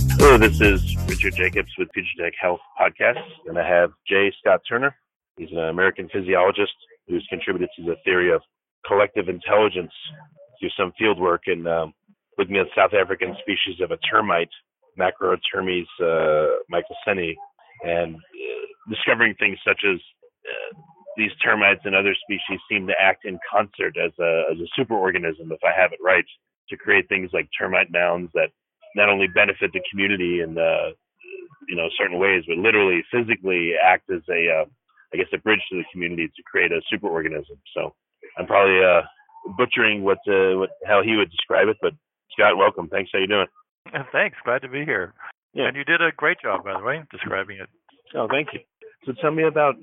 Hello, this is Richard Jacobs with Tech Health Podcast, and I have J. Scott Turner. He's an American physiologist who's contributed to the theory of collective intelligence through some field work in um, looking at South African species of a termite, Macrotermes uh, michaelseni, and uh, discovering things such as uh, these termites and other species seem to act in concert as a, as a superorganism, if I have it right, to create things like termite mounds that not only benefit the community in uh, you know certain ways, but literally physically act as a uh, I guess a bridge to the community to create a superorganism. So I'm probably uh, butchering what uh, what how he would describe it, but Scott, welcome. Thanks. How you doing? Thanks. Glad to be here. Yeah. And you did a great job, by the way, describing it. Oh, thank you. So tell me about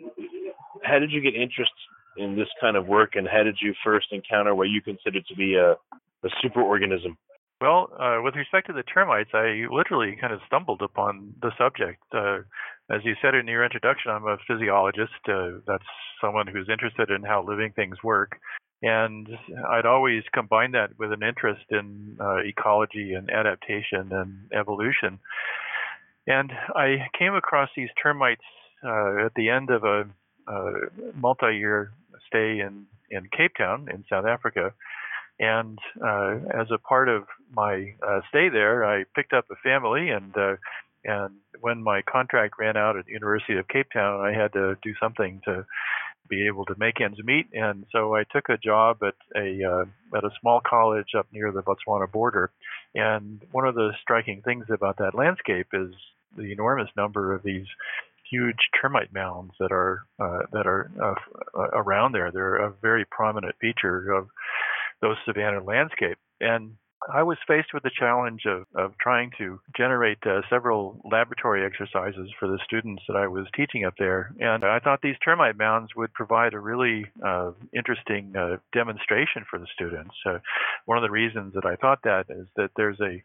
how did you get interest in this kind of work, and how did you first encounter what you consider to be a, a superorganism? Well, uh, with respect to the termites, I literally kind of stumbled upon the subject. Uh, as you said in your introduction, I'm a physiologist. Uh, that's someone who's interested in how living things work. And I'd always combine that with an interest in uh, ecology and adaptation and evolution. And I came across these termites uh, at the end of a, a multi year stay in, in Cape Town in South Africa and uh, as a part of my uh, stay there, I picked up a family, and uh, and when my contract ran out at the University of Cape Town, I had to do something to be able to make ends meet, and so I took a job at a uh, at a small college up near the Botswana border. And one of the striking things about that landscape is the enormous number of these huge termite mounds that are uh, that are uh, around there. They're a very prominent feature of those savanna landscape. And I was faced with the challenge of, of trying to generate uh, several laboratory exercises for the students that I was teaching up there. And I thought these termite mounds would provide a really uh, interesting uh, demonstration for the students. Uh, one of the reasons that I thought that is that there's a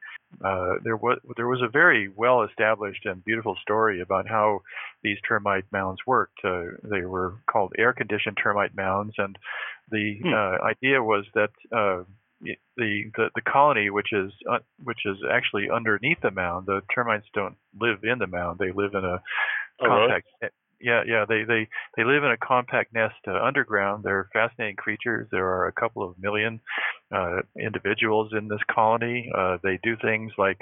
uh, there was there was a very well established and beautiful story about how these termite mounds worked. Uh, they were called air conditioned termite mounds, and the hmm. idea was that the the the colony, which is uh, which is actually underneath the mound. The termites don't live in the mound; they live in a oh, compact. Really? Yeah, yeah. They they they live in a compact nest uh, underground. They're fascinating creatures. There are a couple of million uh, individuals in this colony. Uh, they do things like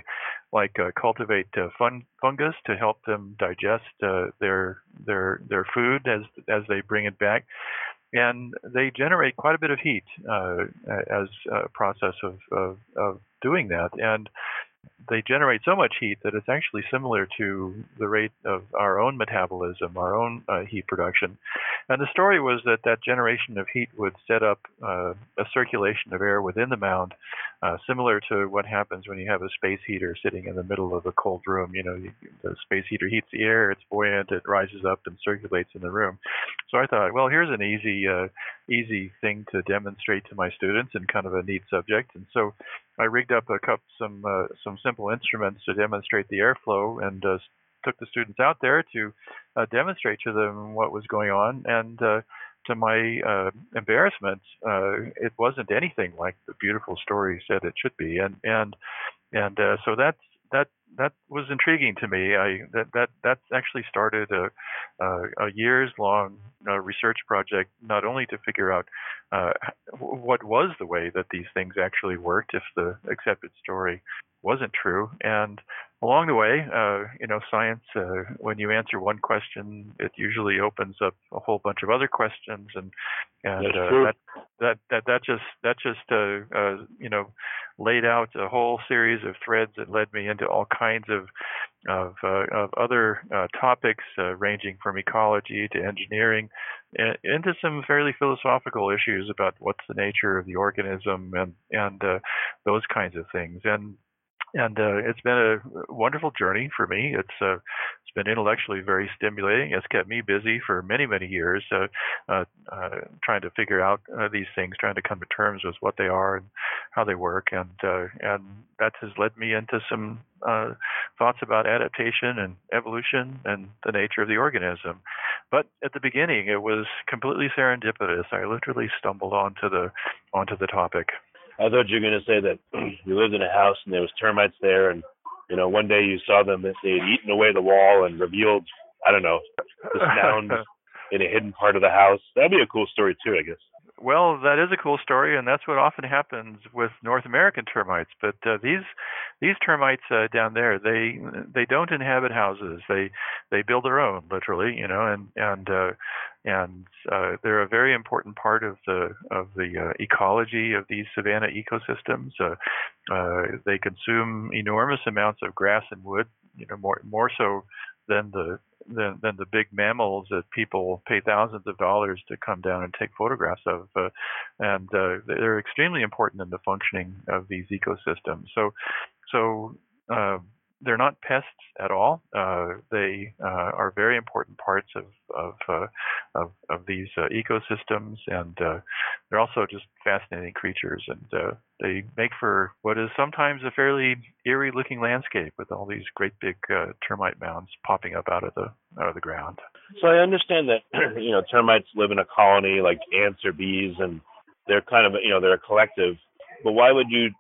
like uh, cultivate uh, fun, fungus to help them digest uh, their their their food as as they bring it back and they generate quite a bit of heat uh, as a process of, of, of doing that. And they generate so much heat that it's actually similar to the rate of our own metabolism, our own uh, heat production. And the story was that that generation of heat would set up uh, a circulation of air within the mound, uh, similar to what happens when you have a space heater sitting in the middle of a cold room. You know, you, the space heater heats the air, it's buoyant, it rises up and circulates in the room. So I thought, well, here's an easy, uh, easy thing to demonstrate to my students and kind of a neat subject. And so I rigged up a cup, some uh, some simple instruments to demonstrate the airflow, and uh, took the students out there to uh, demonstrate to them what was going on. And uh, to my uh, embarrassment, uh, it wasn't anything like the beautiful story said it should be, and and and uh, so that's that that was intriguing to me. I that that that actually started a a, a years long uh, research project, not only to figure out uh, what was the way that these things actually worked, if the accepted story wasn't true, and along the way, uh, you know, science, uh, when you answer one question, it usually opens up a whole bunch of other questions, and and uh, that that that that just that just uh, uh, you know laid out a whole series of threads that led me into all kinds of of, uh, of other uh, topics, uh, ranging from ecology to engineering, and, into some fairly philosophical issues about what's the nature of the organism and and uh, those kinds of things, and and uh, it's been a wonderful journey for me. It's uh, it's been intellectually very stimulating. It's kept me busy for many many years, uh, uh, uh, trying to figure out uh, these things, trying to come to terms with what they are and how they work, and uh, and that has led me into some uh, thoughts about adaptation and evolution and the nature of the organism. But at the beginning, it was completely serendipitous. I literally stumbled onto the onto the topic. I thought you were going to say that you lived in a house and there was termites there, and you know one day you saw them that they had eaten away the wall and revealed I don't know this mound in a hidden part of the house. That'd be a cool story too, I guess. Well, that is a cool story, and that's what often happens with North American termites. But uh, these these termites uh, down there, they they don't inhabit houses. They they build their own, literally, you know, and and uh, and uh, they're a very important part of the of the uh, ecology of these savanna ecosystems. Uh, uh, they consume enormous amounts of grass and wood, you know, more more so than the than, than the big mammals that people pay thousands of dollars to come down and take photographs of, uh, and uh, they're extremely important in the functioning of these ecosystems. So, so uh, they're not pests at all. Uh, they uh, are very important parts of of uh, of, of, these uh, ecosystems, and uh, they're also just fascinating creatures. And uh, they make for what is sometimes a fairly eerie-looking landscape with all these great big termite mounds popping up out of the out of the ground. So I understand that you know termites live in a colony like ants or bees, and they're kind of you know they're a collective. But why would you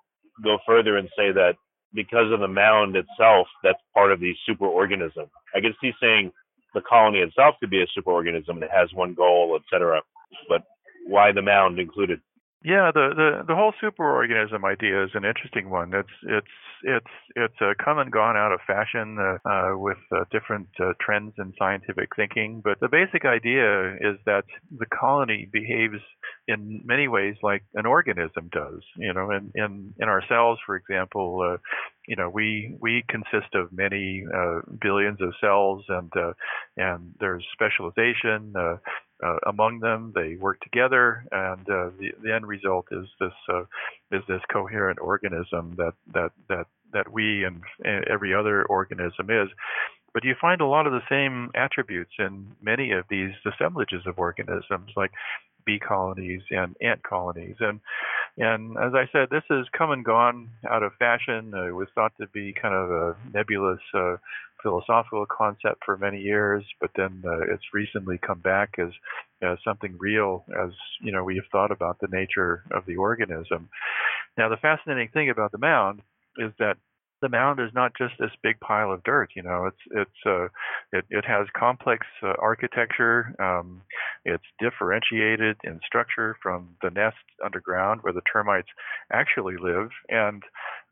go further and say that because of the mound itself, that's part of the superorganism. I can see saying the colony itself could be a superorganism and it has one goal, etc. But why the mound included? Yeah, the, the the whole superorganism idea is an interesting one. It's it's it's it's uh, come and gone out of fashion uh, uh, with uh, different uh, trends in scientific thinking. But the basic idea is that the colony behaves in many ways like an organism does. You know, in in in our cells, for example, uh, you know, we we consist of many billions of cells, and and there's specialization uh, among them. They work together, and uh, the, the end result is this uh, is this coherent organism that that that that we and, every other organism is. But you find a lot of the same attributes in many of these assemblages of organisms, like bee colonies and ant colonies. And and as I said, this has come and gone out of fashion. Uh, it was thought to be kind of a nebulous uh, philosophical concept for many years, but then uh, it's recently come back as as something real, as you know we have thought about the nature of the organism. Now, the fascinating thing about the mound is that the mound is not just this big pile of dirt. You know, it's it's uh, it it has complex uh, architecture. Um, it's differentiated in structure from the nest underground where the termites actually live, and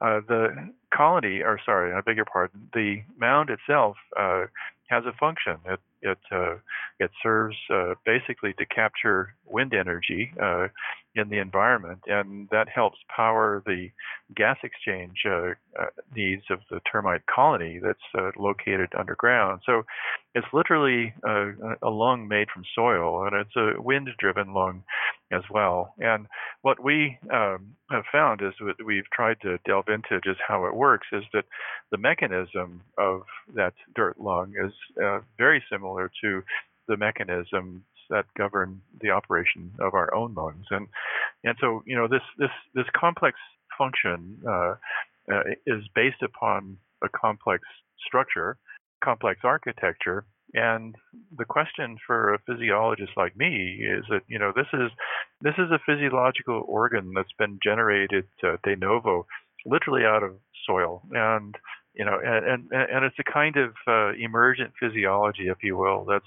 uh, the colony, or sorry, I beg your pardon, the mound itself uh, has a function. It it uh, it serves uh, basically to capture wind energy uh, in the environment, and that helps power the gas exchange uh, uh, needs of the termite colony that's uh, located underground. So it's literally a lung made from soil, and it's a wind-driven lung as well. And what we um, have found is that we've tried to delve into just how it works is that the mechanism of that dirt lung is very similar to the mechanisms that govern the operation of our own lungs. And and so you know this this this complex function uh, uh, is based upon a complex structure, complex architecture, And the question for a physiologist like me is that you know this is this is a physiological organ that's been generated uh, de novo, literally out of soil, and you know, and and, and it's a kind of uh, emergent physiology, if you will. That's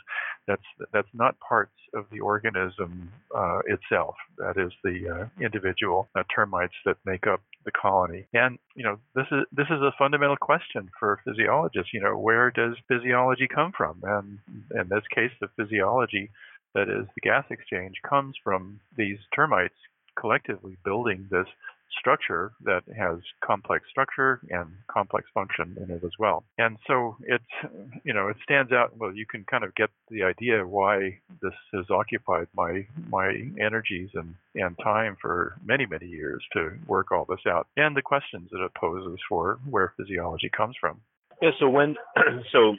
that's that's not parts of the organism uh, itself. That is the uh, individual uh, termites that make up the colony. And you know, this is this is a fundamental question for physiologists. You know, where does physiology come from? And in this case, the physiology that is the gas exchange comes from these termites collectively building this structure that has complex structure and complex function in it as well. And so it's, you know, it stands out. Well, you can kind of get the idea why this has occupied my my energies and and time for many many years to work all this out, and the questions that it poses for where physiology comes from. Yeah. So when, so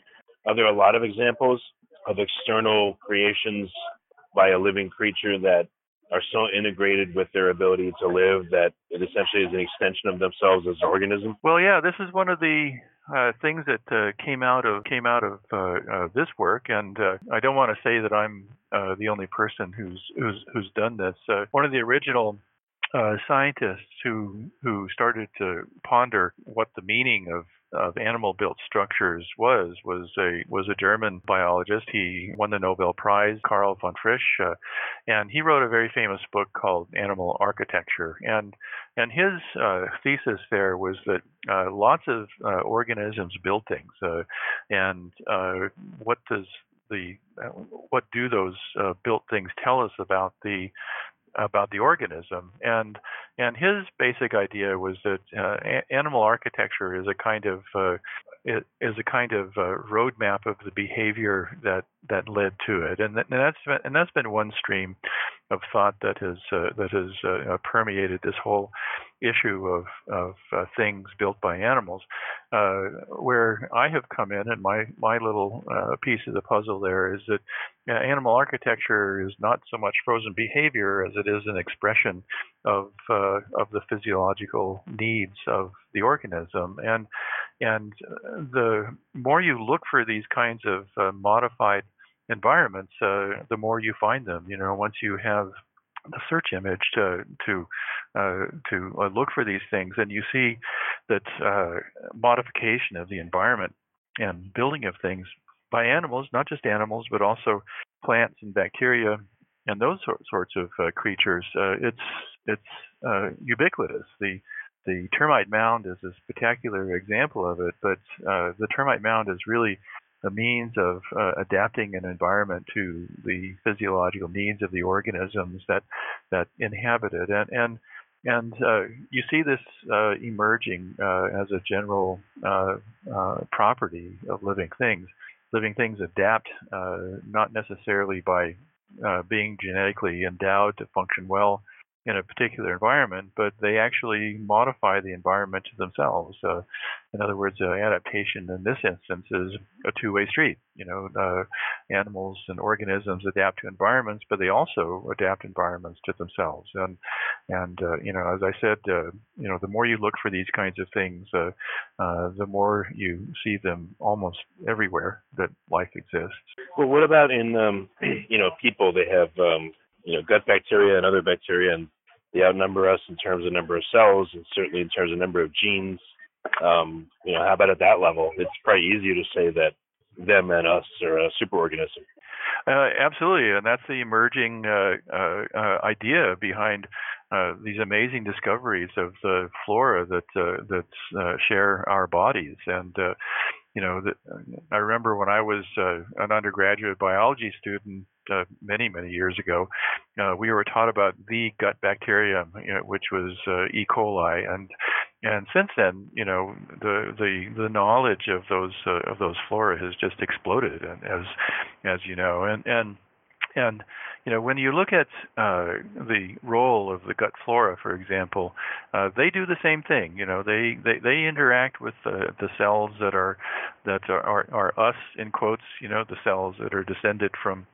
are there a lot of examples of external creations by a living creature that are so integrated with their ability to live that it essentially is an extension of themselves as an organism? Well, yeah, this is one of the uh, things that uh, came out of came out of uh, uh this work, and uh, I don't want to say that I'm uh, the only person who's who's who's done this. one of the original scientists who who started to ponder what the meaning of of animal built structures was was a was a German biologist. He won the Nobel Prize, Karl von Frisch, uh, and he wrote a very famous book called Animal Architecture. And and his uh, thesis there was that uh, lots of uh, organisms build things, uh, and uh, what does the what do those built things tell us about the about the organism. And and his basic idea was that uh, a- animal architecture is a kind of uh, is a kind of uh, roadmap of the behavior that that led to it, and, and that's been, and that's been one stream of thought that has uh, that has uh, permeated this whole issue of of uh, things built by animals. Where I have come in, and my my little piece of the puzzle there is that animal architecture is not so much frozen behavior as it is an expression of of the physiological needs of the organism, and and the more you look for these kinds of uh, modified environments, uh, the more you find them. You know, once you have the search image to to uh, to uh, look for these things, and you see that uh, modification of the environment and building of things by animals, not just animals, but also plants and bacteria and those sorts of uh, creatures. Uh, it's it's ubiquitous. The the termite mound is a spectacular example of it, but the termite mound is really a means of uh, adapting an environment to the physiological needs of the organisms that that inhabit it, and and and uh, you see this uh, emerging uh, as a general uh, uh, property of living things. Living things adapt not necessarily by being genetically endowed to function well in a particular environment, but they actually modify the environment to themselves. Uh, in other words, uh, adaptation in this instance is a two-way street. You know, uh, animals and organisms adapt to environments, but they also adapt environments to themselves. And and uh, you know, as I said, uh, you know, the more you look for these kinds of things, uh, the more you see them almost everywhere that life exists. Well, what about in um, you know people? They have um, you know gut bacteria and other bacteria, and they outnumber us in terms of number of cells, and certainly in terms of number of genes. Um, you know, how about at that level? It's probably easier to say that them and us are a superorganism. Uh, absolutely, and that's the emerging uh, uh, uh idea behind uh, these amazing discoveries of the flora that uh, that share our bodies. And you know, the, I remember when I was an undergraduate biology student, uh, many many years ago, uh, we were taught about the gut bacterium, you know, which was uh, E. coli, and and since then, you know, the the the knowledge of those uh, of those flora has just exploded, and as as you know, and and and you know when you look at uh, the role of the gut flora, for example, uh, they do the same thing. You know, they they, they interact with the, the cells that are that are, are are us in quotes. You know, the cells that are descended from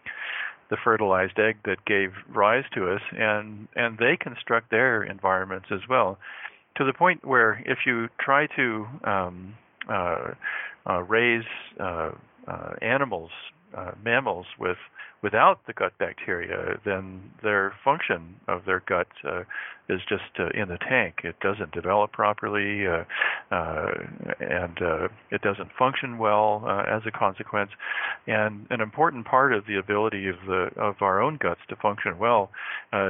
the fertilized egg that gave rise to us, and and they construct their environments as well, to the point where if you try to um, uh, uh, raise uh, uh animals uh, mammals with without the gut bacteria, then their function of their gut uh, is just uh, in the tank. It doesn't develop properly, uh, uh, and uh, it doesn't function well uh, as a consequence. And an important part of the ability of the of our own guts to function well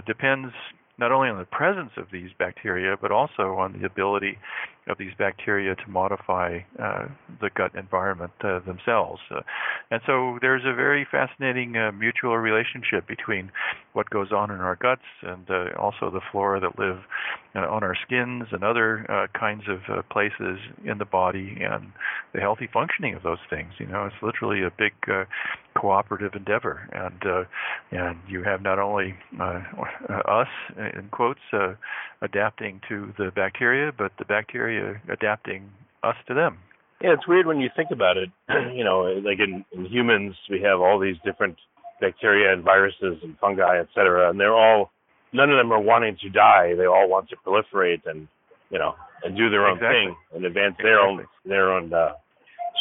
depends not only on the presence of these bacteria, but also on the ability of these bacteria to modify uh, the gut environment uh, themselves. Uh, and so there's a very fascinating uh, mutual relationship between what goes on in our guts and uh, also the flora that live uh, on our skins and other kinds of places in the body and the healthy functioning of those things. You know, it's literally a big cooperative endeavor, and uh, and you have not only uh, uh, us in quotes adapting to the bacteria, but the bacteria adapting us to them. Yeah, it's weird when you think about it. you know, like in, in humans, we have all these different bacteria and viruses and fungi, et cetera, and they're all none of them are wanting to die. They all want to proliferate and you know and do their own exactly. thing and advance their own their own uh,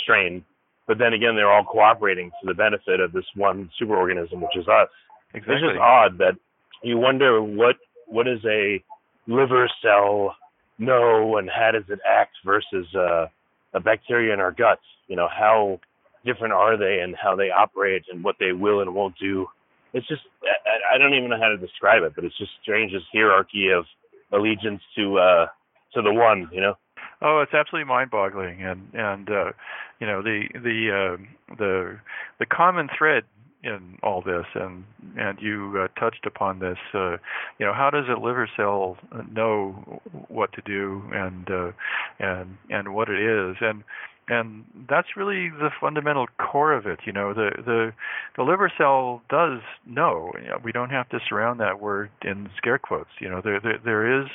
strain. But then again, they're all cooperating to the benefit of this one superorganism, which is us. Exactly. It's just odd that you wonder what what is a liver cell know and how does it act versus uh, a bacteria in our guts? You know, how different are they and how they operate and what they will and won't do? It's just I, I don't even know how to describe it, but it's just strange this hierarchy of allegiance to uh, to the one. You know. Oh, it's absolutely mind-boggling, and and uh, you know the the uh, the the common thread in all this, and and you uh, touched upon this. Uh, you know, how does a liver cell know what to do and uh, and and what it is, and and that's really the fundamental core of it. You know, the the the liver cell does know. We don't have to surround that word in scare quotes. You know, there there, there is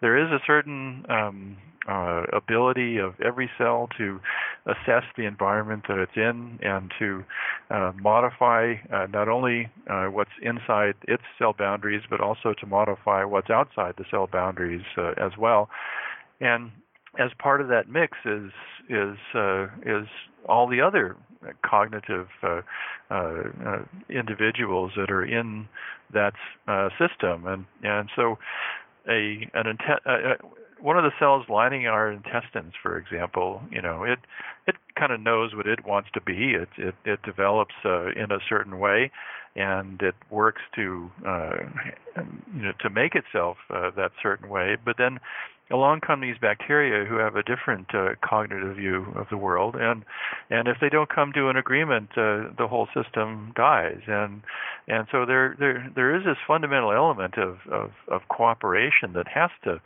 there is a certain um, uh, ability of every cell to assess the environment that it's in and to uh, modify uh, not only uh, what's inside its cell boundaries, but also to modify what's outside the cell boundaries uh, as well. And as part of that mix is is uh, is all the other cognitive individuals that are in that system, and and so a an one of the cells lining our intestines, for example, you know, it it kind of knows what it wants to be. It it, it develops uh, in a certain way, and it works to uh, you know to make itself uh, that certain way. But then along come these bacteria who have a different uh, cognitive view of the world, and and if they don't come to an agreement, uh, the whole system dies. And and so there there there is this fundamental element of of, of cooperation that has to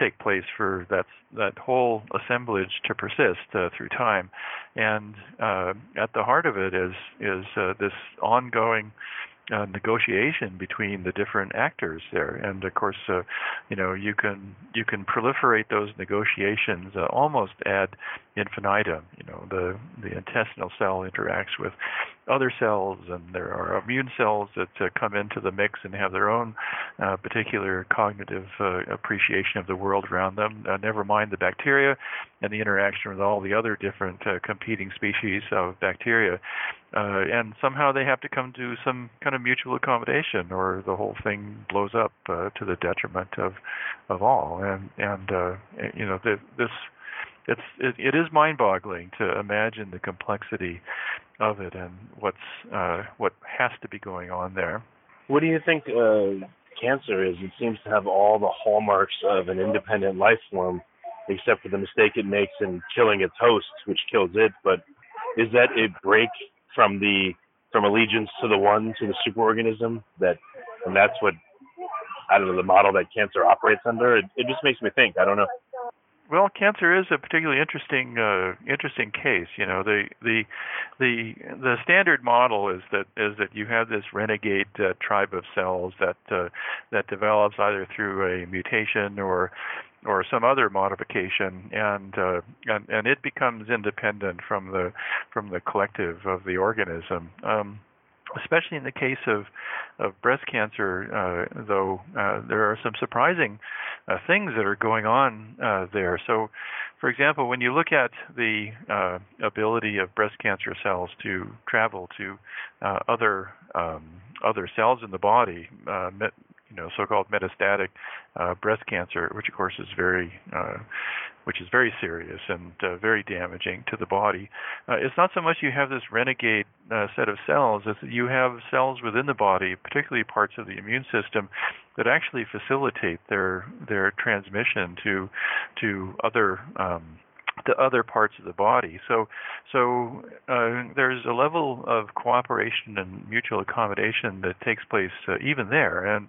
take place for that that whole assemblage to persist uh, through time, and uh, at the heart of it is is uh, this ongoing uh, negotiation between the different actors there. And of course, uh, you know, you can you can proliferate those negotiations uh, almost ad infinitum. You know, the the intestinal cell interacts with other cells, and there are immune cells that uh, come into the mix and have their own uh, particular cognitive uh, appreciation of the world around them. Uh, never mind the bacteria and the interaction with all the other different uh, competing species of bacteria. Uh, and somehow they have to come to some kind of mutual accommodation, or the whole thing blows up to the detriment of of all. And and you know the, this it's it, it is mind-boggling to imagine the complexity of it and what's uh, what has to be going on there. What do you think uh, cancer is? It seems to have all the hallmarks of an independent life form, except for the mistake it makes in killing its host, which kills it. But is that a break from the from allegiance to the one to the superorganism that, and that's what I don't know the model that cancer operates under? It, it just makes me think. I don't know. Well, cancer is a particularly interesting uh, interesting case. You know, the the the the standard model is that is that you have this renegade uh, tribe of cells that uh, that develops either through a mutation or or some other modification, and uh, and and it becomes independent from the from the collective of the organism. Um, especially in the case of of breast cancer, uh, though uh, there are some surprising uh, things that are going on uh, there. So, for example, when you look at the uh, ability of breast cancer cells to travel to uh, other um, other cells in the body, you know, so-called metastatic uh, breast cancer, which of course is very uh, which is very serious and uh, very damaging to the body. Uh, it's not so much you have this renegade uh, set of cells, as you have cells within the body, particularly parts of the immune system, that actually facilitate their their transmission to to other um, to other parts of the body. So, so uh, there's a level of cooperation and mutual accommodation that takes place uh, even there, and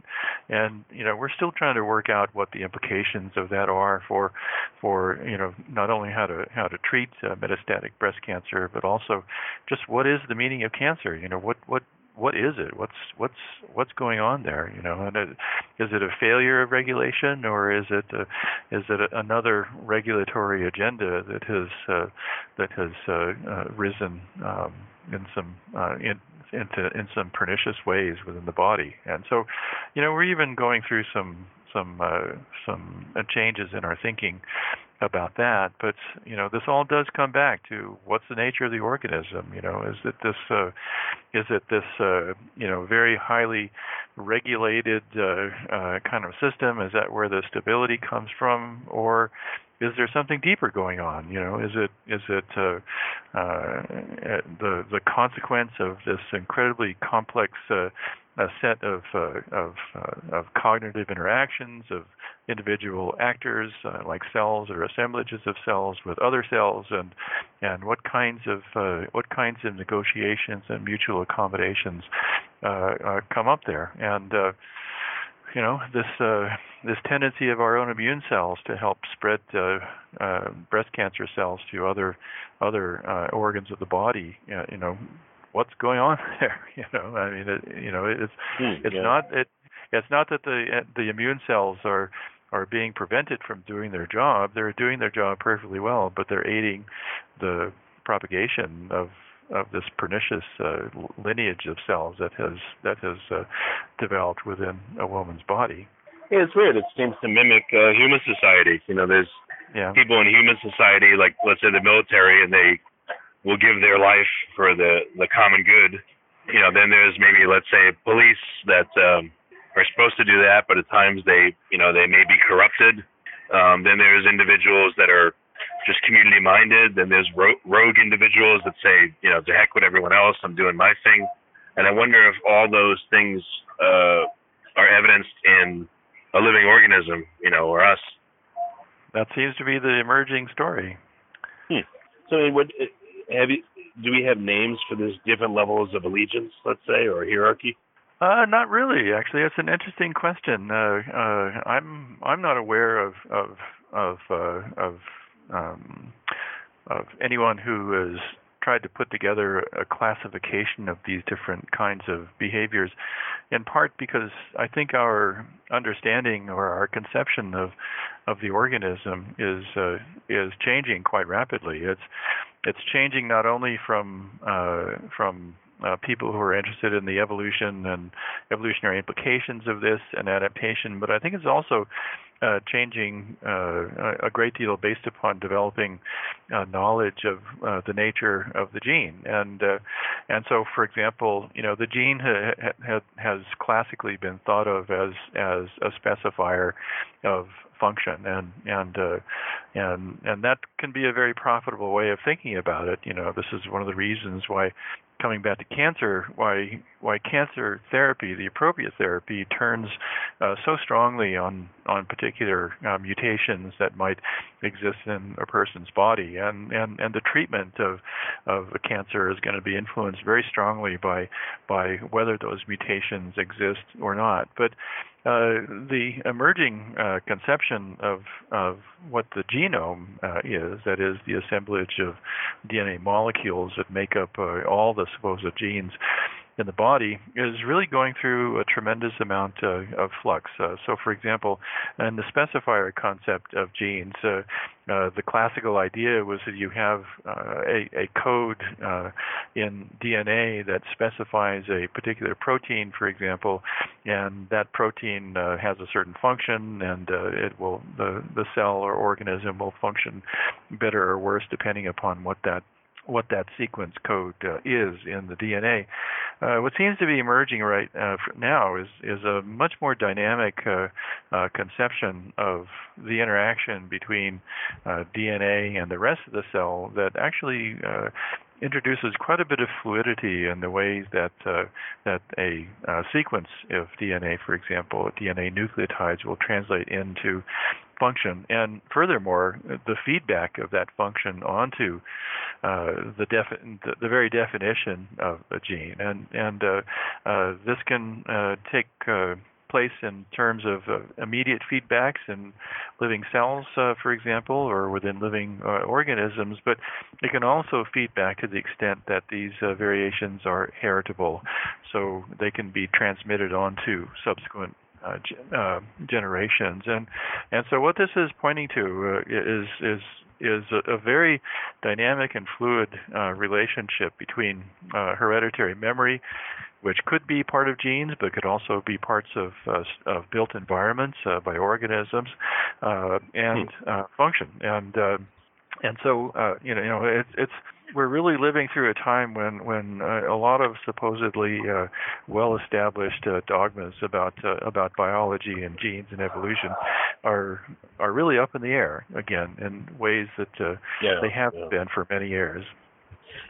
and you know we're still trying to work out what the implications of that are for for you know not only how to how to treat uh, metastatic breast cancer, but also just what is the meaning of cancer? You know what what what is it? What's what's what's going on there? You know, it, is it a failure of regulation, or is it a, is it a, another regulatory agenda that has uh, that has uh, uh, risen um, in some uh, in, into in some pernicious ways within the body? And so, you know, we're even going through some some uh, some uh, changes in our thinking about that. But you know, this all does come back to what's the nature of the organism. You know, is it this uh, is it this uh, you know very highly regulated uh, uh, kind of system? Is that where the stability comes from, or is there something deeper going on? You know, is it is it uh, uh, the the consequence of this incredibly complex uh, a set of uh, of, uh, of cognitive interactions of individual actors uh, like cells or assemblages of cells with other cells and and what kinds of uh, what kinds of negotiations and mutual accommodations uh, uh, come up there and you know this uh, this tendency of our own immune cells to help spread uh, uh, breast cancer cells to other other organs of the body you know what's going on there? You know, I mean, it, you know, it's hmm, it's yeah. not it it's not that the the immune cells are are being prevented from doing their job. They're doing their job perfectly well, but they're aiding the propagation of of this pernicious uh, lineage of cells that has that has uh, developed within a woman's body. Yeah, it's weird. It seems to mimic uh, human society. You know, there's yeah. people in human society, like let's say the military, and they will give their life for the the common good. You know, then there's maybe let's say police that um, are supposed to do that, but at times they you know they may be corrupted. Um, then there's individuals that are just community minded. Then there's ro- rogue individuals that say you know to heck with everyone else, I'm doing my thing. And I wonder if all those things uh, are evidenced in a living organism, you know, or us. That seems to be the emerging story. Hmm. So, I mean, what have you, do we have names for these different levels of allegiance, let's say, or hierarchy? Uh, not really. Actually, it's an interesting question. Uh, uh, I'm I'm not aware of of of uh, of um, of anyone who has tried to put together a classification of these different kinds of behaviors, in part because I think our understanding or our conception of of the organism is uh, is changing quite rapidly. It's it's changing not only from uh, from uh, people who are interested in the evolution and evolutionary implications of this and adaptation, but I think it's also uh, changing uh, a great deal based upon developing uh, knowledge of uh, the nature of the gene. And uh, and so, for example, you know, the gene ha- ha- has classically been thought of as as a specifier of function and and uh, and and that can be a very profitable way of thinking about it you know this is one of the reasons why coming back to cancer, why why cancer therapy, the appropriate therapy, turns uh, so strongly on on particular uh, mutations that might exist in a person's body, and and and the treatment of of a cancer is going to be influenced very strongly by by whether those mutations exist or not. But uh, the emerging uh, conception of of what the genome uh, is, that is, the assemblage of DNA molecules that make up uh, all the supposed genes in the body is really going through a tremendous amount uh, of flux. Uh, so, for example, in the specifier concept of genes, uh, uh the classical idea was that you have uh, a, a, code uh, in DNA that specifies a particular protein, for example, and that protein has a certain function, and it will the the cell or organism will function better or worse depending upon what that what that sequence code uh, is in the DNA. Uh, what seems to be emerging right uh, now is is a much more dynamic uh, uh, conception of the interaction between DNA and the rest of the cell that actually introduces quite a bit of fluidity in the ways that uh, that a uh, sequence of DNA, for example, DNA nucleotides, will translate into function, and furthermore, the feedback of that function onto uh, the, defi- the, the very definition of a gene, and and uh, uh, this can uh, take place in terms of uh, immediate feedbacks in living cells, uh, for example, or within living uh, organisms, but it can also feed back to the extent that these uh, variations are heritable, so they can be transmitted onto subsequent uh, uh, generations. And and so what this is pointing to uh, is is is a, a, very dynamic and fluid uh, relationship between uh, hereditary memory which could be part of genes, but could also be parts of, uh, of built environments uh, by organisms, uh, and hmm. uh, function. And uh, and so uh, you know, you know, it, it's we're really living through a time when when uh, a lot of supposedly uh, well-established uh, dogmas about uh, about biology and genes and evolution are are really up in the air again in ways that uh, yeah, they haven't yeah. been for many years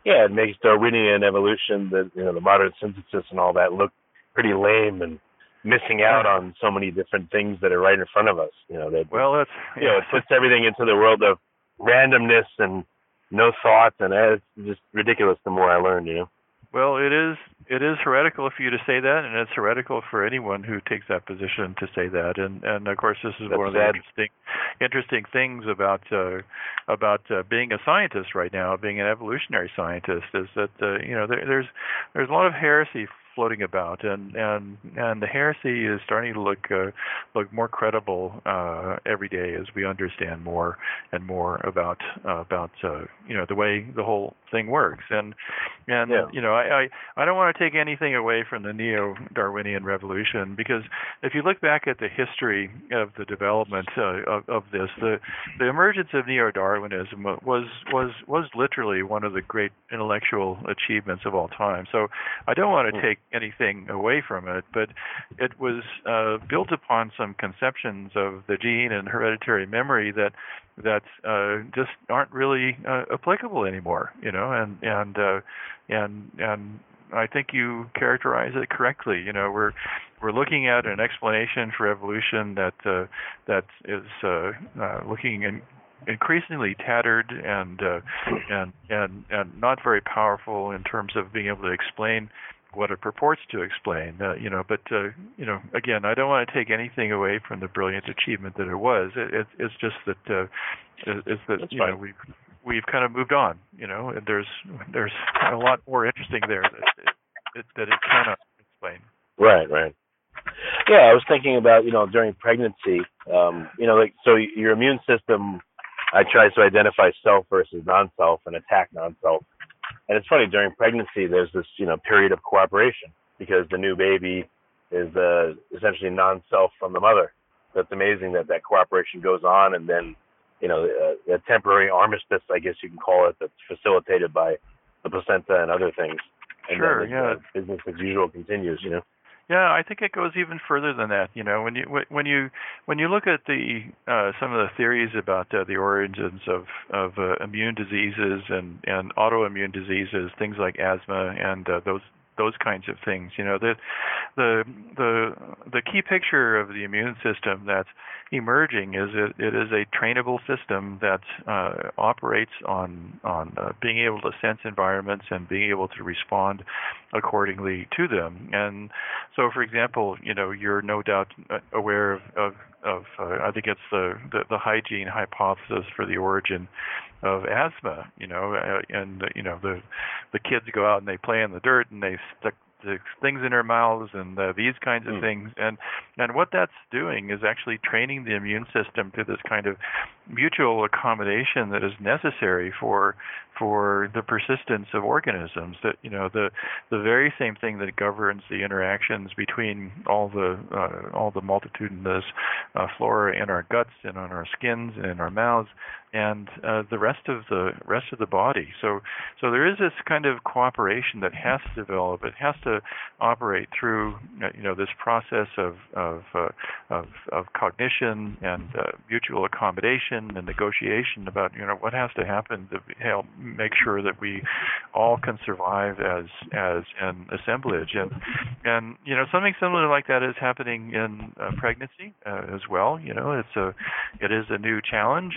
yeah, it makes Darwinian evolution, the you know the modern synthesis and all that look pretty lame and missing out on so many different things that are right in front of us. You know that well, that's you know it puts everything into the world of randomness and no thought, and eh, it's just ridiculous. The more I learn, you know. Well, it is it is heretical for you to say that, and it's heretical for anyone who takes that position to say that. And and of course, this is That's one of the interesting interesting things about uh, about uh, being a scientist right now, being an evolutionary scientist, is that uh, you know there, there's there's a lot of heresy floating about, and and and the heresy is starting to look uh, look more credible uh, every day as we understand more and more about uh, about uh, you know the way the whole thing works. And and yeah. you know I, I I don't want to take anything away from the neo-Darwinian revolution because if you look back at the history of the development uh, of of this, the the emergence of neo-Darwinism was was was literally one of the great intellectual achievements of all time. So I don't want to hmm. take anything away from it, but it was uh, built upon some conceptions of the gene and hereditary memory that that uh, just aren't really uh, applicable anymore. You know, and and uh, and and I think you characterize it correctly. You know, we're we're looking at an explanation for evolution that uh, that is uh, uh, looking in, increasingly tattered and uh, and and and not very powerful in terms of being able to explain what it purports to explain. Uh, you know, but uh, you know, again, I don't want to take anything away from the brilliant achievement that it was. It, it, it's just that uh, it's that That's you fine. know we've we've kind of moved on. You know, and there's there's a lot more interesting there that it, that it cannot explain. Right, right. Yeah, I was thinking about you know during pregnancy, um, you know, like so your immune system, I tries to identify self versus non-self and attack non-self and it's funny during pregnancy, there's this you know period of cooperation because the new baby is uh, essentially non-self from the mother. So it's amazing that that cooperation goes on, and then you know a, a temporary armistice, I guess you can call it, that's facilitated by the placenta and other things. And sure, then yeah. business as usual continues. You know. Yeah, I think it goes even further than that. You know, when you when you when you look at the uh, some of the theories about uh, the origins of of uh, immune diseases and and autoimmune diseases, things like asthma and uh, those those kinds of things. You know, the the the the key picture of the immune system that's emerging is it, it is a trainable system that uh, operates on on uh, being able to sense environments and being able to respond accordingly to them. And so, for example, you know, you're no doubt uh, aware of, of of uh, I think it's the, the the hygiene hypothesis for the origin of asthma. You know, uh, and you know the the kids go out and they play in the dirt and they stick things in their mouths and uh, these kinds of mm. things. And and what that's doing is actually training the immune system to this kind of mutual accommodation that is necessary for for the persistence of organisms that you know the the very same thing that governs the interactions between all the uh, all the multitudinous uh, flora in our guts and on our skins and in our mouths and uh, the rest of the rest of the body. So so there is this kind of cooperation that has to develop. It has to operate through uh, you know this process of of uh, of, of cognition and uh, mutual accommodation and negotiation about you know what has to happen to help make sure that we all can survive as as an assemblage. And and you know something similar like that is happening in uh, pregnancy uh, as well. You know it's a it is a new challenge,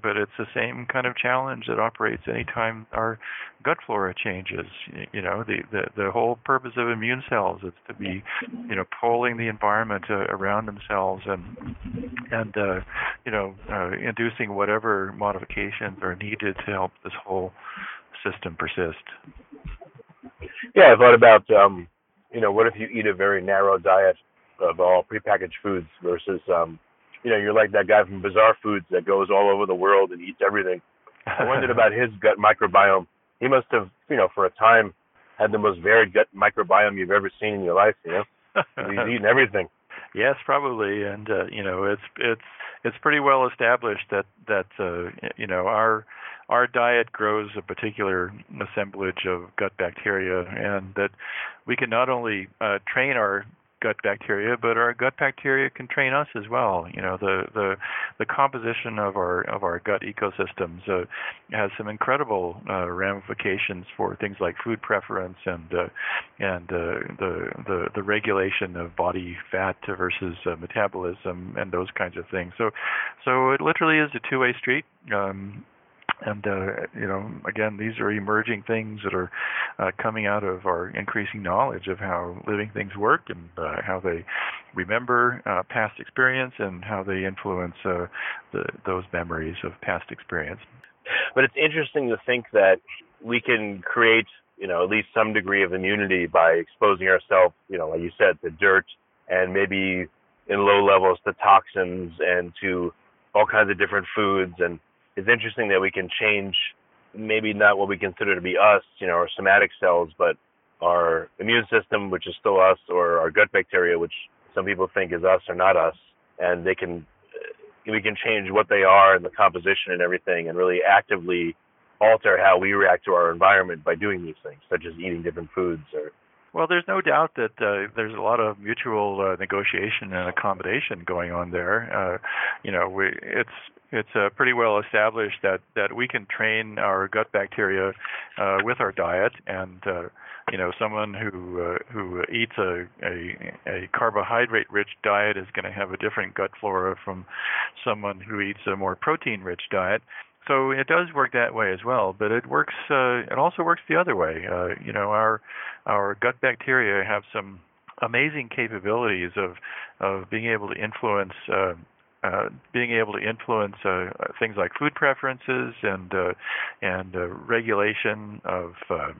but but it's the same kind of challenge that operates anytime our gut flora changes. You know, the the, the whole purpose of immune cells is to be, you know, pulling the environment uh, around themselves and and uh, you know, uh, inducing whatever modifications are needed to help this whole system persist. Yeah, I thought about um, you know, what if you eat a very narrow diet of all prepackaged foods versus um, you know, you're like that guy from Bizarre Foods that goes all over the world and eats everything. I wondered about his gut microbiome. He must have, you know, for a time had the most varied gut microbiome you've ever seen in your life. You know, he's eating everything. Yes, probably, and uh, you know, it's it's it's pretty well established that that uh, you know our our diet grows a particular assemblage of gut bacteria, and that we can not only uh, train our gut bacteria, but our gut bacteria can train us as well. You know, the the the composition of our of our gut ecosystems uh, has some incredible uh, ramifications for things like food preference and uh, and uh, the the the regulation of body fat versus uh, metabolism and those kinds of things. So so it literally is a two-way street. Um, and uh, you know, again, these are emerging things that are uh, coming out of our increasing knowledge of how living things work and uh, how they remember uh, past experience and how they influence uh, the, those memories of past experience. But it's interesting to think that we can create, you know, at least some degree of immunity by exposing ourselves, you know, like you said, to dirt and maybe in low levels to toxins and to all kinds of different foods and it's interesting that we can change maybe not what we consider to be us, you know, our somatic cells, but our immune system, which is still us, or our gut bacteria, which some people think is us or not us, and they can we can change what they are and the composition and everything, and really actively alter how we react to our environment by doing these things, such as eating different foods or well, there's no doubt that uh, there's a lot of mutual uh, negotiation and accommodation going on there. Uh, you know, we, it's it's uh, pretty well established that that we can train our gut bacteria uh, with our diet, and uh, you know, someone who uh, who eats a, a a carbohydrate-rich diet is going to have a different gut flora from someone who eats a more protein-rich diet. So it does work that way as well, but it works. Uh, it also works the other way. Uh, you know, our our gut bacteria have some amazing capabilities of of being able to influence uh, uh, being able to influence uh, things like food preferences and uh, and uh, regulation of uh,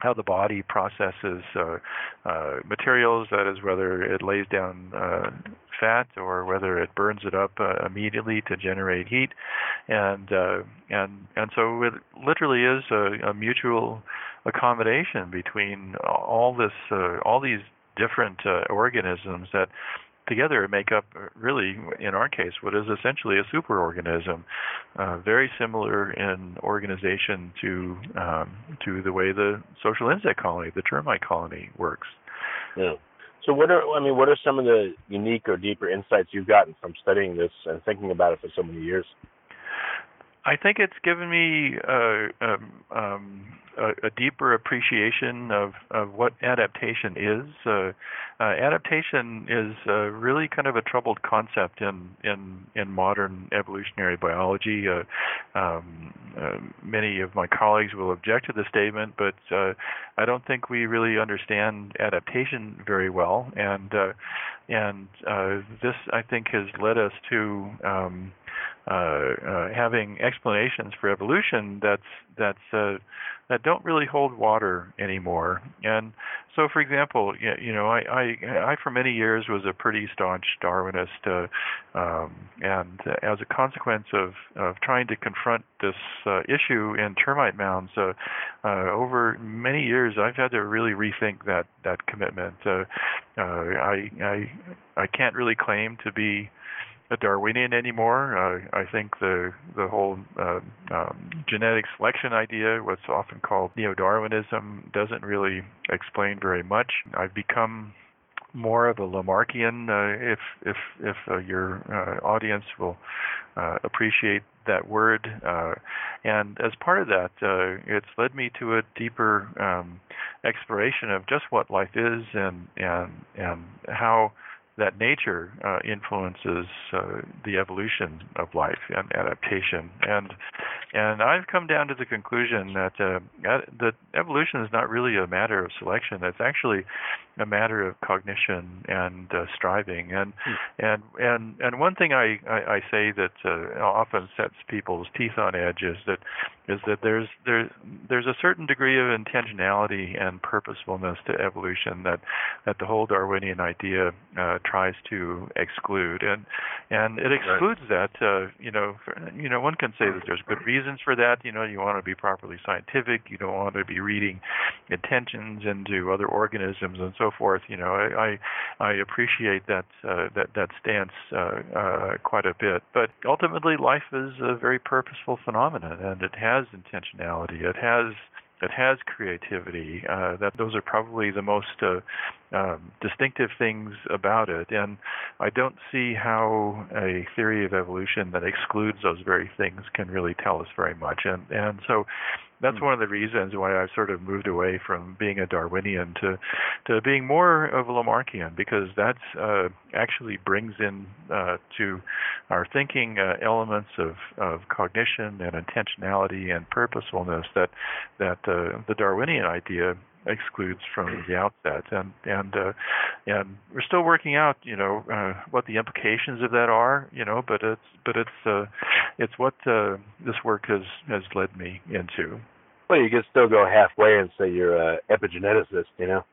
how the body processes uh, uh, materials. That is, whether it lays down uh, fat or whether it burns it up uh, immediately to generate heat, and uh, and and so it literally is a, a mutual accommodation between all this uh, all these different organisms that together make up uh, really in our case what is essentially a superorganism uh, very similar in organization to um, to the way the social insect colony the termite colony works. Yeah. So what are i mean what are some of the unique or deeper insights you've gotten from studying this and thinking about it for so many years I think it's given me um, a, a, deeper appreciation of, of what adaptation is. Uh, uh, adaptation is uh, really kind of a troubled concept in in, in modern evolutionary biology. Uh, um, uh, many of my colleagues will object to the statement, but I don't think we really understand adaptation very well, and and this I think has led us to um, having explanations for evolution that's that's uh, that don't really hold water anymore. And so, for example, you know, I, I, I for many years was a pretty staunch Darwinist, uh, um, and as a consequence of, of trying to confront this uh, issue in termite mounds, uh, uh, over many years, I've had to really rethink that that commitment. Uh, uh, I, I, I can't really claim to be a Darwinian anymore. Uh, I think the the whole uh, um, genetic selection idea, what's often called neo-Darwinism, doesn't really explain very much. I've become more of a Lamarckian, uh, if if if uh, your uh, audience will uh, appreciate that word. Uh, and as part of that, uh, it's led me to a deeper um, exploration of just what life is and and and how that nature uh, influences uh, the evolution of life and adaptation. And and I've come down to the conclusion that uh, that evolution is not really a matter of selection. It's actually a matter of cognition and uh, striving. And hmm. and and and one thing I I, I say that uh, often sets people's teeth on edge is that is that there's there's there's a certain degree of intentionality and purposefulness to evolution that that the whole Darwinian idea uh, tries to exclude, and and it excludes right. that. Uh, you know, for, you know, one can say that there's good reasons for that. You know, you want to be properly scientific. You don't want to be reading intentions into other organisms and so forth. You know, I I, I appreciate that uh, that that stance uh, uh, quite a bit. But ultimately, life is a very purposeful phenomenon, and it has intentionality. It has it has creativity. Uh, that those are probably the most uh, um, distinctive things about it, and I don't see how a theory of evolution that excludes those very things can really tell us very much. And and so that's hmm. one of the reasons why I've sort of moved away from being a Darwinian to to being more of a Lamarckian because that's uh, actually brings in uh, to our thinking uh, elements of, of cognition and intentionality and purposefulness that that uh, the Darwinian idea excludes from the outset. And and uh, and we're still working out you know uh, what the implications of that are you know but it's but it's uh, it's what uh, this work has has led me into. Well you can still go halfway and say you're a epigeneticist you know?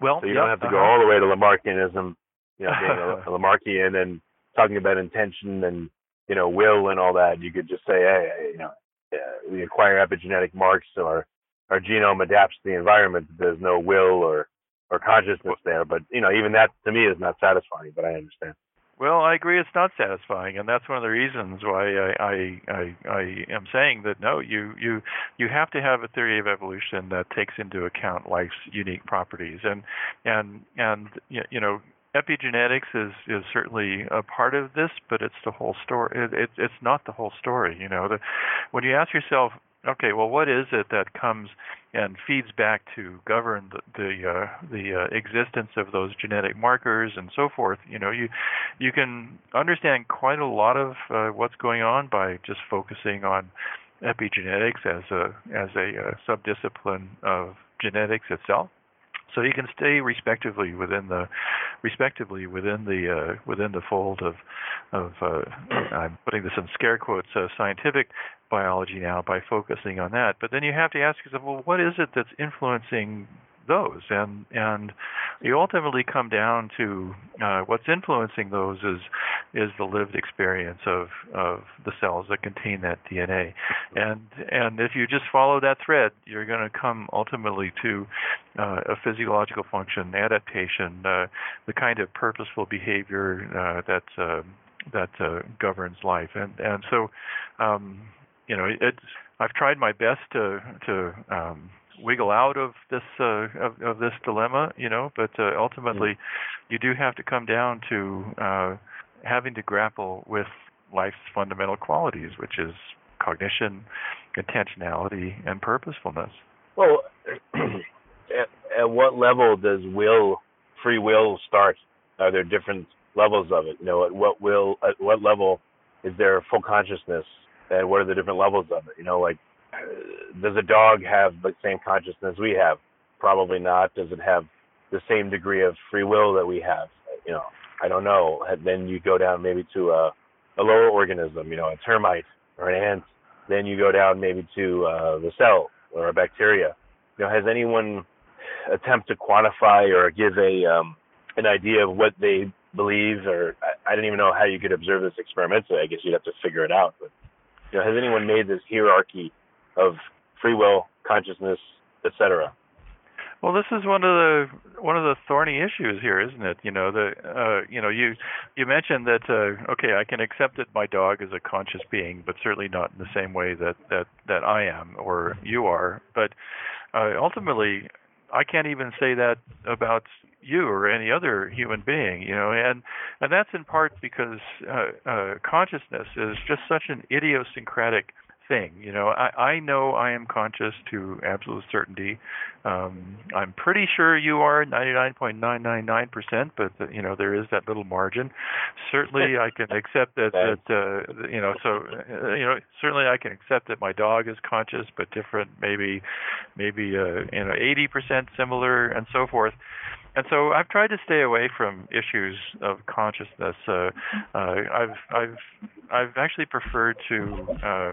Well so you don't have to go all the way to Lamarckianism you know being a, a Lamarckian and talking about intention and you know will and all that. You could just say hey you know uh, we acquire epigenetic marks or our genome adapts to the environment. There's no will or or consciousness there. But you know, even that to me is not satisfying. But I understand. Well, I agree. It's not satisfying, and that's one of the reasons why I I I, I am saying that no, you you you have to have a theory of evolution that takes into account life's unique properties, and and and you know epigenetics is is certainly a part of this, but it's the whole story. It, it, it's not the whole story. You know, the, when you ask yourself, Okay, well, what is it that comes and feeds back to govern the the, uh, the uh, existence of those genetic markers and so forth? You know, you you can understand quite a lot of uh, what's going on by just focusing on epigenetics as a as a uh, subdiscipline of genetics itself. So you can stay respectively within the respectively within the uh, within the fold of of uh, I'm putting this in scare quotes uh, scientific biology now by focusing on that. But then you have to ask yourself, well, what is it that's influencing those? And and you ultimately come down to uh, what's influencing those is is the lived experience of of the cells that contain that DNA. And and if you just follow that thread, you're going to come ultimately to uh, a physiological function, adaptation, uh, the kind of purposeful behavior uh, that uh, that uh, governs life. And and so um, you know, it's I've tried my best to to um, wiggle out of this uh, of, of this dilemma, you know, but uh, ultimately, you do have to come down to uh, having to grapple with life's fundamental qualities, which is cognition, intentionality, and purposefulness. Well, at, at what level does will, free will, start? Are there different levels of it? You know, at what will, at what level is there full consciousness? and what are the different levels of it? You know, like does a dog have the same consciousness we have? Probably not. Does it have the same degree of free will that we have? You know, I don't know. And then you go down maybe to a a lower organism, you know, a termite or an ant. Then you go down maybe to uh, the cell or a bacteria. You know, has anyone attempt to quantify or give a um, an idea of what they believe, or I, I don't even know how you could observe this experimentally. I guess you'd have to figure it out. But you know, has anyone made this hierarchy of free will, consciousness, etc.? Well, this is one of the one of the thorny issues here, isn't it? You know, the uh, you know you you mentioned that uh, okay, I can accept that my dog is a conscious being, but certainly not in the same way that that that I am or you are. But uh, ultimately, I can't even say that about you or any other human being, you know, and and that's in part because uh, uh, consciousness is just such an idiosyncratic thing. You know, I, I know I am conscious to absolute certainty. Um, I'm pretty sure you are 99.999%, but the, you know there is that little margin. Certainly, I can accept that that uh, you know. So uh, you know, certainly I can accept that my dog is conscious, but different. Maybe, maybe uh, you know, 80% similar, and so forth and so I've tried to stay away from issues of consciousness. Uh, uh, I've I've I've actually preferred to uh,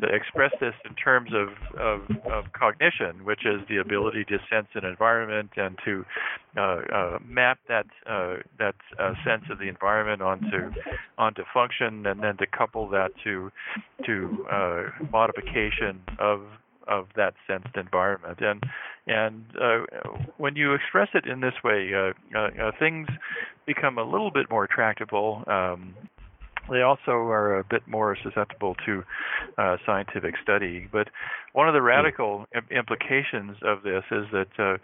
to express this in terms of, of, of cognition, which is the ability to sense an environment and to uh, uh, map that uh, that sense of the environment onto onto function, and then to couple that to to modification of of that sensed environment. And and uh, when you express it in this way, uh, uh, things become a little bit more tractable. Um, they also are a bit more susceptible to uh, scientific study. But one of the radical implications of this is that uh,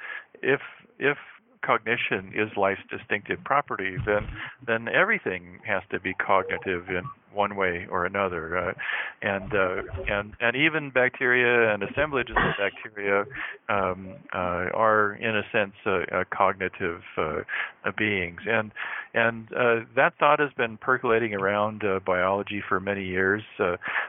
if if cognition is life's distinctive property, then then everything has to be cognitive in one way or another. Uh, and uh, and and even bacteria and assemblages of bacteria um, uh, are, in a sense, uh, cognitive uh, beings. And and uh, that thought has been percolating around biology for many years.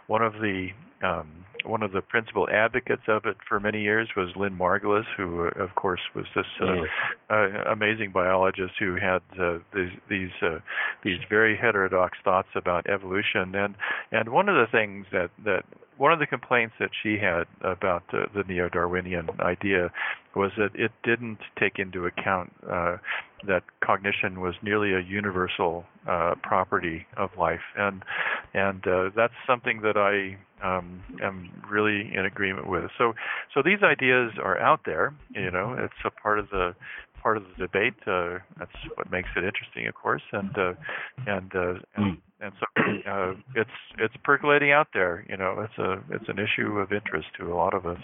one of the um, one of the principal advocates of it for many years was Lynn Margulis, who, uh, of course, was this uh, mm. uh, amazing biologist who had uh, these these, uh, these very heterodox thoughts about evolution. And and one of the things that that one of the complaints that she had about uh, the neo-Darwinian idea was that it didn't take into account uh, that cognition was nearly a universal uh, property of life, and and uh, that's something that I um, am really in agreement with. So so these ideas are out there. You know, it's a part of the part of the debate. Uh, that's what makes it interesting, of course, and uh, and, uh, and and so uh, it's it's percolating out there. You know, it's a it's an issue of interest to a lot of us.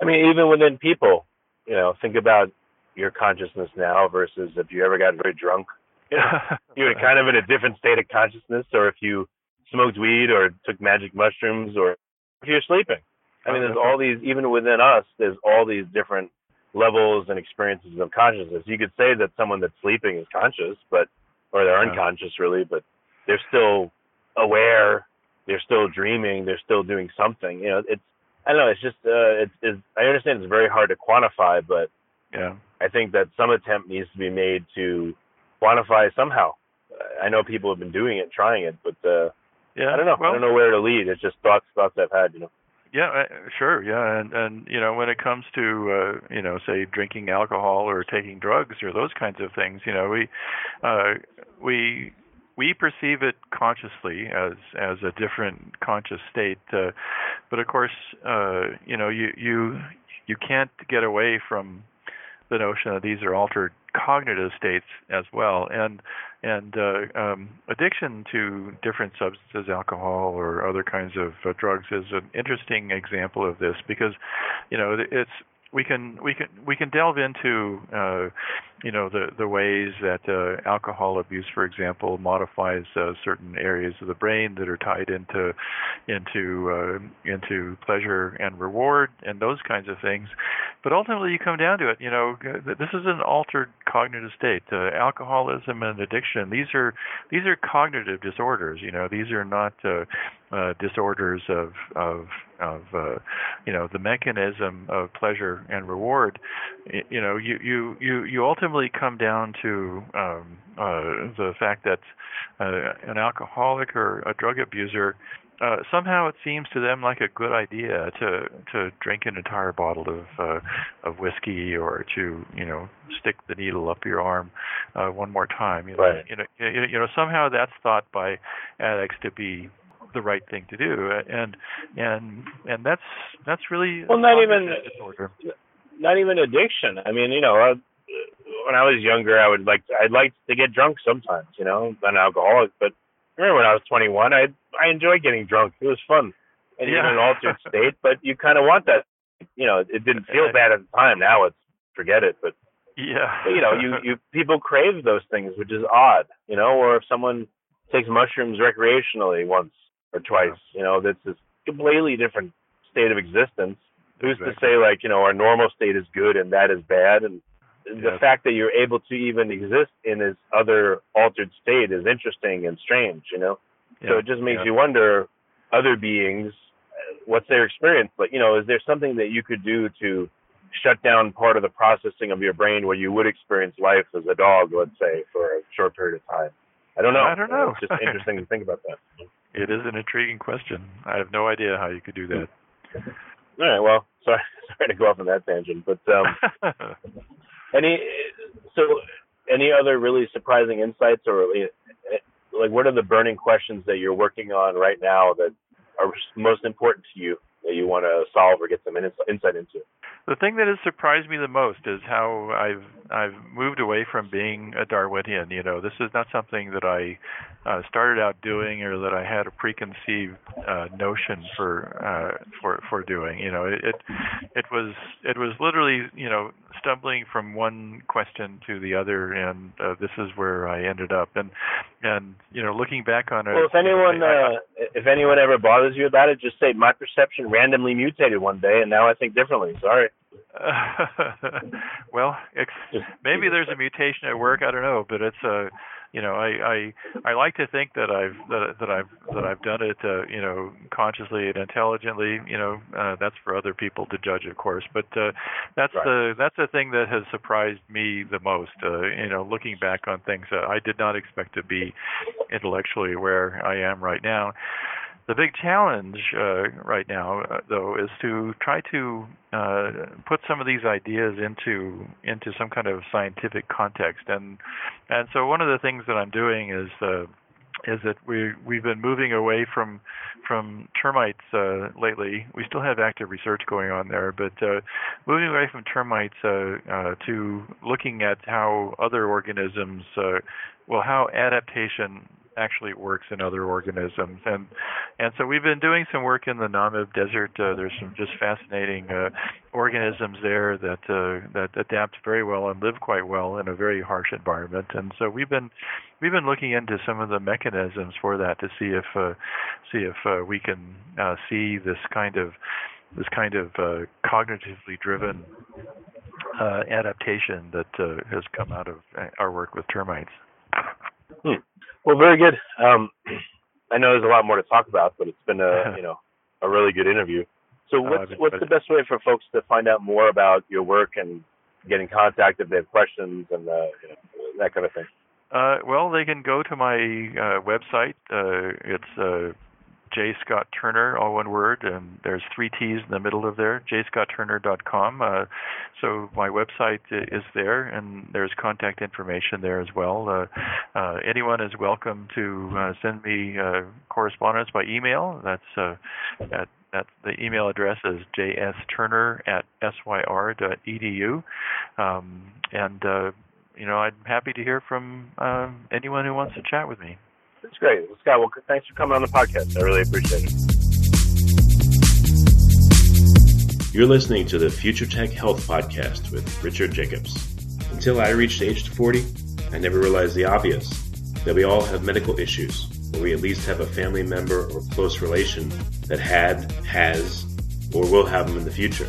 I mean, even within people, you know, think about your consciousness now versus if you ever got very drunk. You know, you're kind of in a different state of consciousness, or if you smoked weed or took magic mushrooms, or if you're sleeping. I mean, there's all these, even within us, there's all these different levels and experiences of consciousness. You could say that someone that's sleeping is conscious, but or they're unconscious really, but they're still aware, they're still dreaming, they're still doing something. You know, it's I don't know, it's just uh it's, it's I understand it's very hard to quantify, but yeah. I think that some attempt needs to be made to quantify somehow. I know people have been doing it, and trying it, but uh yeah, I don't know. Well, I don't know where to lead. It's just thoughts thoughts I've had, you know. Yeah, uh, sure. Yeah, and and you know when it comes to uh, you know say drinking alcohol or taking drugs or those kinds of things, you know we uh, we we perceive it consciously as as a different conscious state, uh, but of course uh, you know you you you can't get away from the notion that these are altered cognitive states as well, and and uh, um, addiction to different substances, alcohol or other kinds of uh, drugs, is an interesting example of this because, you know, it's we can we can we can delve into uh, you know the the ways that uh, alcohol abuse, for example, modifies uh, certain areas of the brain that are tied into into uh, into pleasure and reward and those kinds of things. But ultimately, you come down to it. You know, this is an altered cognitive state. Uh, alcoholism and addiction these are these are cognitive disorders. You know, these are not uh, uh, disorders of of of uh, you know the mechanism of pleasure and reward, you know you you you you ultimately come down to um, uh, the fact that uh, an alcoholic or a drug abuser uh, somehow it seems to them like a good idea to to drink an entire bottle of uh, of whiskey or to you know stick the needle up your arm uh, one more time. You know, right. you know, you know somehow that's thought by addicts to be the right thing to do, and and and that's that's really well not even disorder. not even addiction. I mean, you know, uh, when I was younger, I would like I'd like to get drunk sometimes. You know, an alcoholic, but remember when I was 21, I I enjoyed getting drunk. It was fun, and yeah. in an altered state. But you kind of want that. You know, it didn't feel bad at the time. Now it's forget it. But yeah, but, you know, you you people crave those things, which is odd. You know, or if someone takes mushrooms recreationally once or twice, yeah. you know, that's a completely different state of existence. Who's exactly. to say like you know our normal state is good and that is bad and the Yes. fact that you're able to even exist in this other altered state is interesting and strange, you know. So it just makes Yeah. you wonder other beings, what's their experience? But you know, is there something that you could do to shut down part of the processing of your brain where you would experience life as a dog, let's say, for a short period of time? I don't know. I don't know. It's just interesting to think about that. It is an intriguing question. I have no idea how you could do that. All right. Well, sorry, sorry to go off on that tangent, but um, Any so any other really surprising insights or like what are the burning questions that you're working on right now that are most important to you that you want to solve or get some insight into? the thing that has surprised me the most is how I've I've moved away from being a Darwinian. You know, this is not something that I uh, started out doing or that I had a preconceived uh, notion for uh, for for doing. You know, it, it it was it was literally you know stumbling from one question to the other, and uh, this is where I ended up. And and you know, looking back on it, Well, if anyone I- I- uh, if anyone ever bothers you about it, just say my perception randomly mutated one day, and now I think differently. Sorry. well, ex- maybe there's a mutation at work. I don't know, but it's uh, you know, I I I like to think that I've that that I've that I've done it, uh, you know, consciously and intelligently. You know, uh, that's for other people to judge, of course. But uh, that's Right. the that's the thing that has surprised me the most. Uh, you know, looking back on things that I did not expect to be intellectually where I am right now. The big challenge uh, right now, uh, though, is to try to uh, put some of these ideas into into some kind of scientific context, and and so one of the things that I'm doing is uh, is that we we've been moving away from from termites uh, lately. We still have active research going on there, but uh, moving away from termites uh, uh, to looking at how other organisms, well, how adaptation actually works in other organisms. And and so we've been doing some work in the Namib desert. Uh, there's some just fascinating uh, organisms there that uh, that adapt very well and live quite well in a very harsh environment. And so we've been we've been looking into some of the mechanisms for that to see if uh, see if uh, we can uh, see this kind of this kind of uh, cognitively driven uh, adaptation that uh, has come out of uh, our work with termites. Well, very good. Um, I know there's a lot more to talk about, but it's been a you know a really good interview. So Oh, what's I've what's the best way for folks to find out more about your work and get in contact if they have questions and uh, you know, that kind of thing? Uh, well, they can go to my uh, website. Uh, it's uh, J Scott Turner, all one word, and there's three T's in the middle of there. jscottturner.com. Uh, so my website is there, and there's contact information there as well. Uh, uh, anyone is welcome to uh, send me uh, correspondence by email. That's uh, at that the email address is jsturner at syr.edu, um, and uh, you know I'm happy to hear from anyone who wants to chat with me. That's great. Well, Scott, well, thanks for coming on the podcast. I really appreciate it. You're listening to the Future Tech Health Podcast with Richard Jacobs. Until I reached age 40, I never realized the obvious that we all have medical issues, or we at least have a family member or close relation that had, has, or will have them in the future.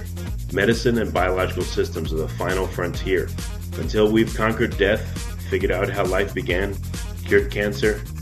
Medicine and biological systems are the final frontier. Until we've conquered death, figured out how life began, cured cancer,